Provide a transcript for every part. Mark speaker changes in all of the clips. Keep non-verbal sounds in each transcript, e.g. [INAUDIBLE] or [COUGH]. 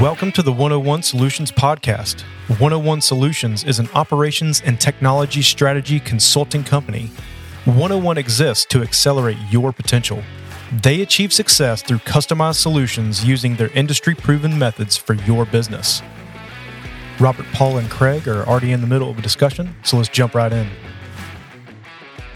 Speaker 1: Welcome to the 101 Solutions Podcast. 101 Solutions is an operations and technology strategy consulting company. 101 exists to accelerate your potential. They achieve success through customized solutions using their industry proven methods for your business. Robert, Paul, and Craig are already in the middle of a discussion, so let's jump right in.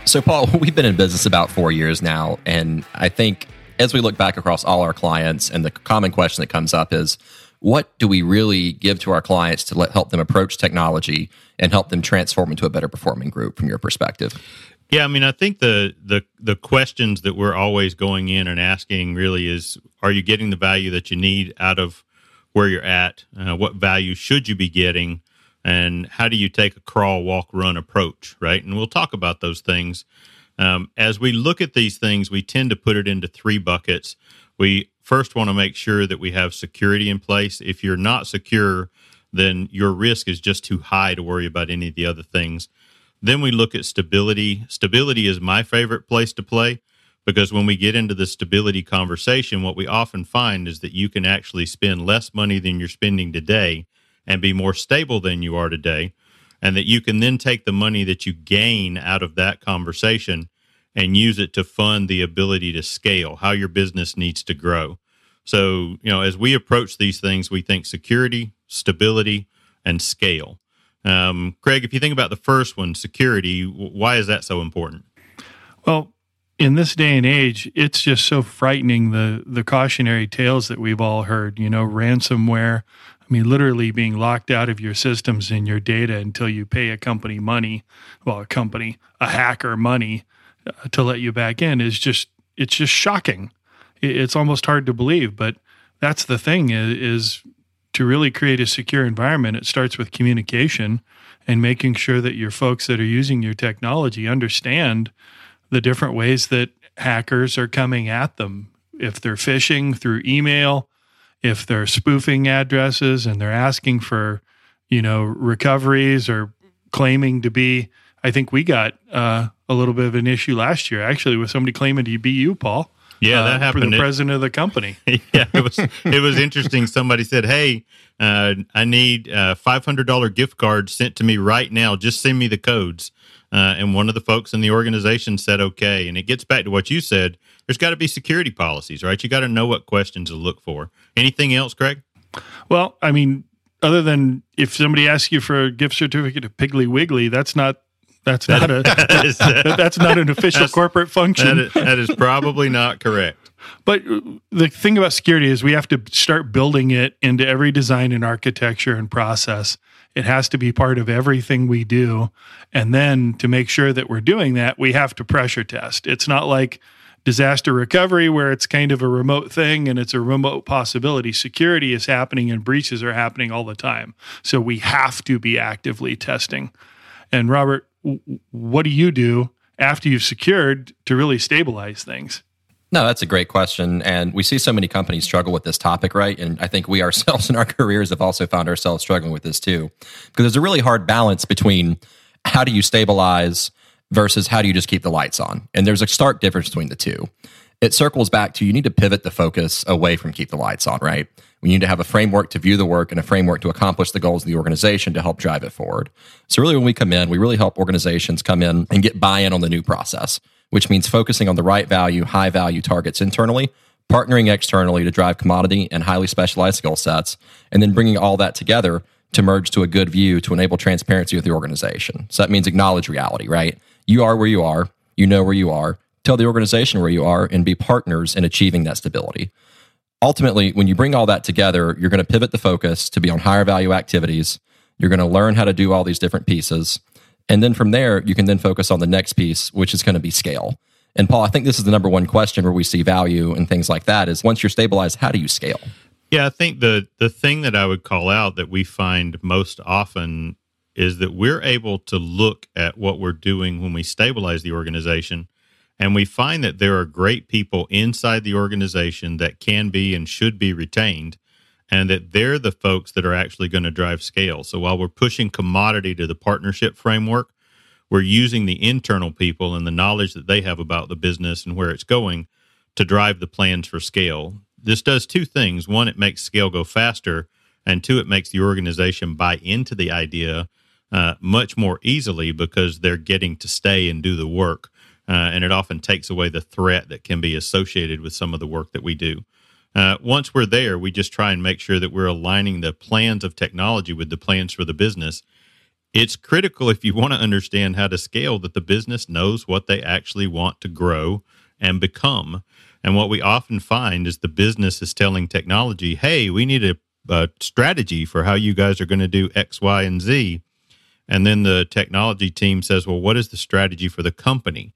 Speaker 2: So, Paul, [LAUGHS] we've been in business about four years now, and I think as we look back across all our clients, and the common question that comes up is, what do we really give to our clients to let, help them approach technology and help them transform into a better performing group from your perspective?
Speaker 3: Yeah, I mean, I think the the the questions that we're always going in and asking really is: Are you getting the value that you need out of where you're at? Uh, what value should you be getting? And how do you take a crawl, walk, run approach? Right, and we'll talk about those things. Um, as we look at these things, we tend to put it into three buckets. We first want to make sure that we have security in place. If you're not secure, then your risk is just too high to worry about any of the other things. Then we look at stability. Stability is my favorite place to play because when we get into the stability conversation, what we often find is that you can actually spend less money than you're spending today and be more stable than you are today. And that you can then take the money that you gain out of that conversation and use it to fund the ability to scale, how your business needs to grow. So, you know, as we approach these things, we think security, stability, and scale. Um, Craig, if you think about the first one, security, why is that so important?
Speaker 4: Well, in this day and age, it's just so frightening the the cautionary tales that we've all heard. You know, ransomware. Mean, literally being locked out of your systems and your data until you pay a company money. Well, a company, a hacker money uh, to let you back in is just it's just shocking. It's almost hard to believe, but that's the thing is, is to really create a secure environment. It starts with communication and making sure that your folks that are using your technology understand the different ways that hackers are coming at them. If they're phishing through email, if they're spoofing addresses and they're asking for, you know, recoveries or claiming to be, I think we got uh, a little bit of an issue last year, actually, with somebody claiming to be you, Paul.
Speaker 3: Yeah, that uh, happened.
Speaker 4: For the president of the company. [LAUGHS]
Speaker 3: yeah, it was it was interesting. Somebody said, "Hey, uh, I need a five hundred dollar gift card sent to me right now. Just send me the codes." Uh, and one of the folks in the organization said, "Okay." And it gets back to what you said. There's got to be security policies, right? You got to know what questions to look for. Anything else, Craig?
Speaker 4: Well, I mean, other than if somebody asks you for a gift certificate of Piggly Wiggly, that's not that's not a [LAUGHS] that is, uh, [LAUGHS] that's not an official corporate function.
Speaker 3: That is, that is probably not correct.
Speaker 4: But the thing about security is we have to start building it into every design and architecture and process. It has to be part of everything we do. And then to make sure that we're doing that, we have to pressure test. It's not like disaster recovery where it's kind of a remote thing and it's a remote possibility. Security is happening and breaches are happening all the time. So we have to be actively testing. And Robert, what do you do after you've secured to really stabilize things?
Speaker 2: No, that's a great question. And we see so many companies struggle with this topic, right? And I think we ourselves [LAUGHS] in our careers have also found ourselves struggling with this too. Because there's a really hard balance between how do you stabilize versus how do you just keep the lights on? And there's a stark difference between the two. It circles back to you need to pivot the focus away from keep the lights on, right? We need to have a framework to view the work and a framework to accomplish the goals of the organization to help drive it forward. So, really, when we come in, we really help organizations come in and get buy in on the new process, which means focusing on the right value, high value targets internally, partnering externally to drive commodity and highly specialized skill sets, and then bringing all that together to merge to a good view to enable transparency with the organization. So, that means acknowledge reality, right? You are where you are, you know where you are. Tell the organization where you are and be partners in achieving that stability ultimately, when you bring all that together, you're going to pivot the focus to be on higher value activities. You're going to learn how to do all these different pieces. And then from there, you can then focus on the next piece, which is going to be scale. And Paul, I think this is the number one question where we see value and things like that is once you're stabilized, how do you scale?
Speaker 3: Yeah, I think the the thing that I would call out that we find most often is that we're able to look at what we're doing when we stabilize the organization and we find that there are great people inside the organization that can be and should be retained, and that they're the folks that are actually going to drive scale. So while we're pushing commodity to the partnership framework, we're using the internal people and the knowledge that they have about the business and where it's going to drive the plans for scale. this does two things. One, it makes scale go faster, and two, it makes the organization buy into the idea uh, much more easily because they're getting to stay and do the work. Uh, and it often takes away the threat that can be associated with some of the work that we do. Uh, once we're there, we just try and make sure that we're aligning the plans of technology with the plans for the business. It's critical if you want to understand how to scale that the business knows what they actually want to grow and become. And what we often find is the business is telling technology, hey, we need a, a strategy for how you guys are going to do X, Y, and Z. And then the technology team says, well, what is the strategy for the company?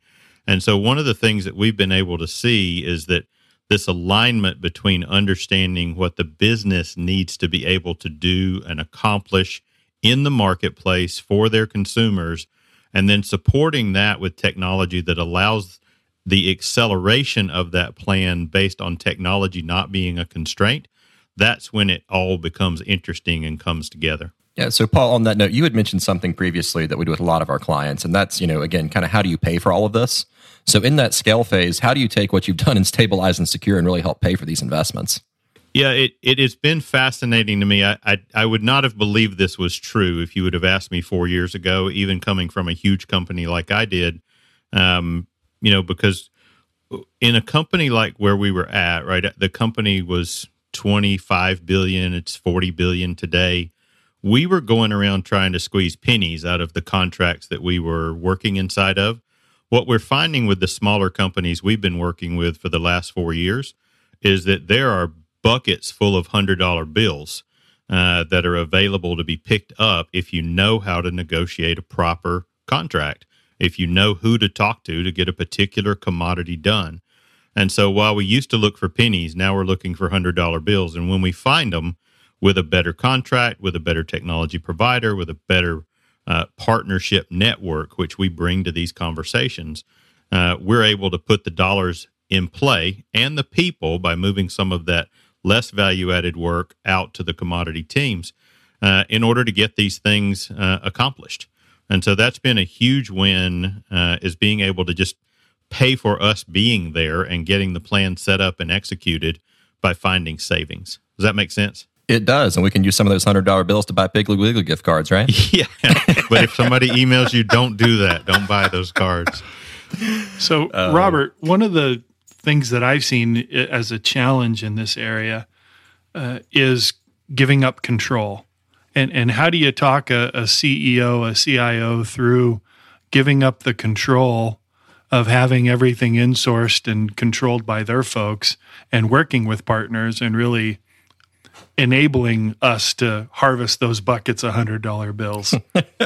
Speaker 3: And so one of the things that we've been able to see is that this alignment between understanding what the business needs to be able to do and accomplish in the marketplace for their consumers, and then supporting that with technology that allows the acceleration of that plan based on technology not being a constraint, that's when it all becomes interesting and comes together.
Speaker 2: Yeah. So, Paul, on that note, you had mentioned something previously that we do with a lot of our clients, and that's, you know, again, kind of how do you pay for all of this? So, in that scale phase, how do you take what you've done and stabilize and secure and really help pay for these investments?
Speaker 3: Yeah, it, it has been fascinating to me. I, I, I would not have believed this was true if you would have asked me four years ago, even coming from a huge company like I did. Um, you know, because in a company like where we were at, right, the company was 25 billion, it's 40 billion today we were going around trying to squeeze pennies out of the contracts that we were working inside of. What we're finding with the smaller companies we've been working with for the last four years is that there are buckets full of $100 bills uh, that are available to be picked up if you know how to negotiate a proper contract, if you know who to talk to to get a particular commodity done. And so while we used to look for pennies, now we're looking for $100 bills. And when we find them, with a better contract, with a better technology provider, with a better uh, partnership network, which we bring to these conversations, uh, we're able to put the dollars in play and the people by moving some of that less value added work out to the commodity teams uh, in order to get these things uh, accomplished. And so that's been a huge win uh, is being able to just pay for us being there and getting the plan set up and executed by finding savings. Does that make sense?
Speaker 2: It does, and we can use some of those hundred dollar bills to buy Piggly Wiggly gift cards, right? [LAUGHS]
Speaker 3: Yeah, but if somebody emails you, don't do that. Don't buy those cards.
Speaker 4: So, uh, Robert, one of the things that I've seen as a challenge in this area uh, is giving up control. And and how do you talk a, a CEO, a CIO through giving up the control of having everything insourced and controlled by their folks and working with partners and really enabling us to harvest those buckets of hundred dollar bills. [LAUGHS]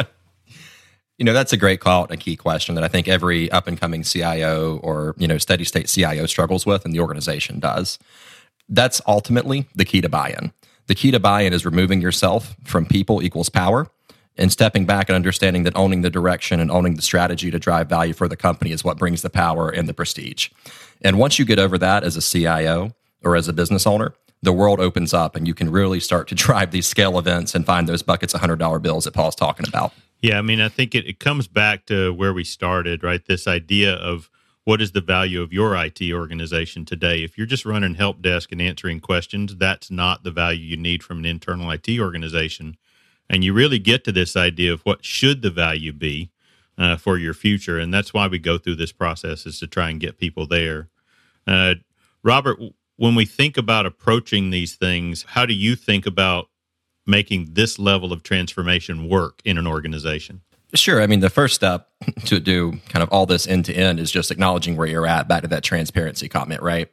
Speaker 2: you know that's a great call and a key question that I think every up and coming CIO or you know steady state CIO struggles with, and the organization does. That's ultimately the key to buy-in. The key to buy-in is removing yourself from people equals power and stepping back and understanding that owning the direction and owning the strategy to drive value for the company is what brings the power and the prestige. And once you get over that as a CIO or as a business owner, the world opens up and you can really start to [LAUGHS] drive these scale events and find those buckets of $100 bills that Paul's talking about.
Speaker 3: Yeah, I mean, I think it, it comes back to where we started, right? This idea of what is the value of your IT organization today? If you're just running help desk and answering questions, that's not the value you need from an internal IT organization. And you really get to this idea of what should the value be uh, for your future, and that's why we go through this process is to try and get people there. Uh, Robert, when we think about approaching these things, how do you think about making this level of transformation work in an organization?
Speaker 2: Sure. I mean, the first step [LAUGHS] to do kind of all this end to end is just acknowledging where you're at, back to that transparency comment, right?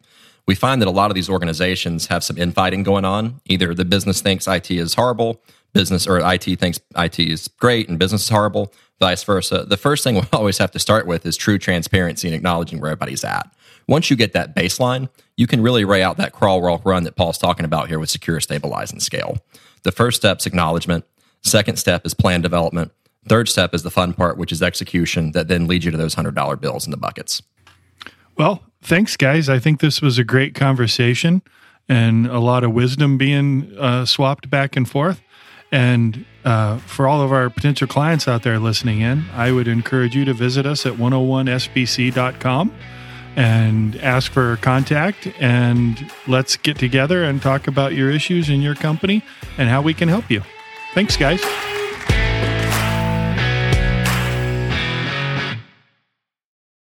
Speaker 2: We find that a lot of these organizations have some infighting going on. Either the business thinks IT is horrible, business or IT thinks IT is great and business is horrible, vice versa. The first thing [LAUGHS] we always have to start with is true transparency and acknowledging where everybody's at. Once you get that baseline, you can really lay out that crawl, walk, run that Paul's talking about here with secure, stabilize, and scale. The first step is acknowledgement. Second step is plan development. Third step is the fun part, which is execution that then leads you to those $100 bills in the buckets.
Speaker 4: Well, thanks, guys. I think this was a great conversation and a lot of wisdom being uh, swapped back and forth. And uh, for all of our potential clients out there listening in, I would encourage you to visit us at 101sbc.com and ask for contact and let's get together and talk about your issues in your company and how we can help you. Thanks, guys.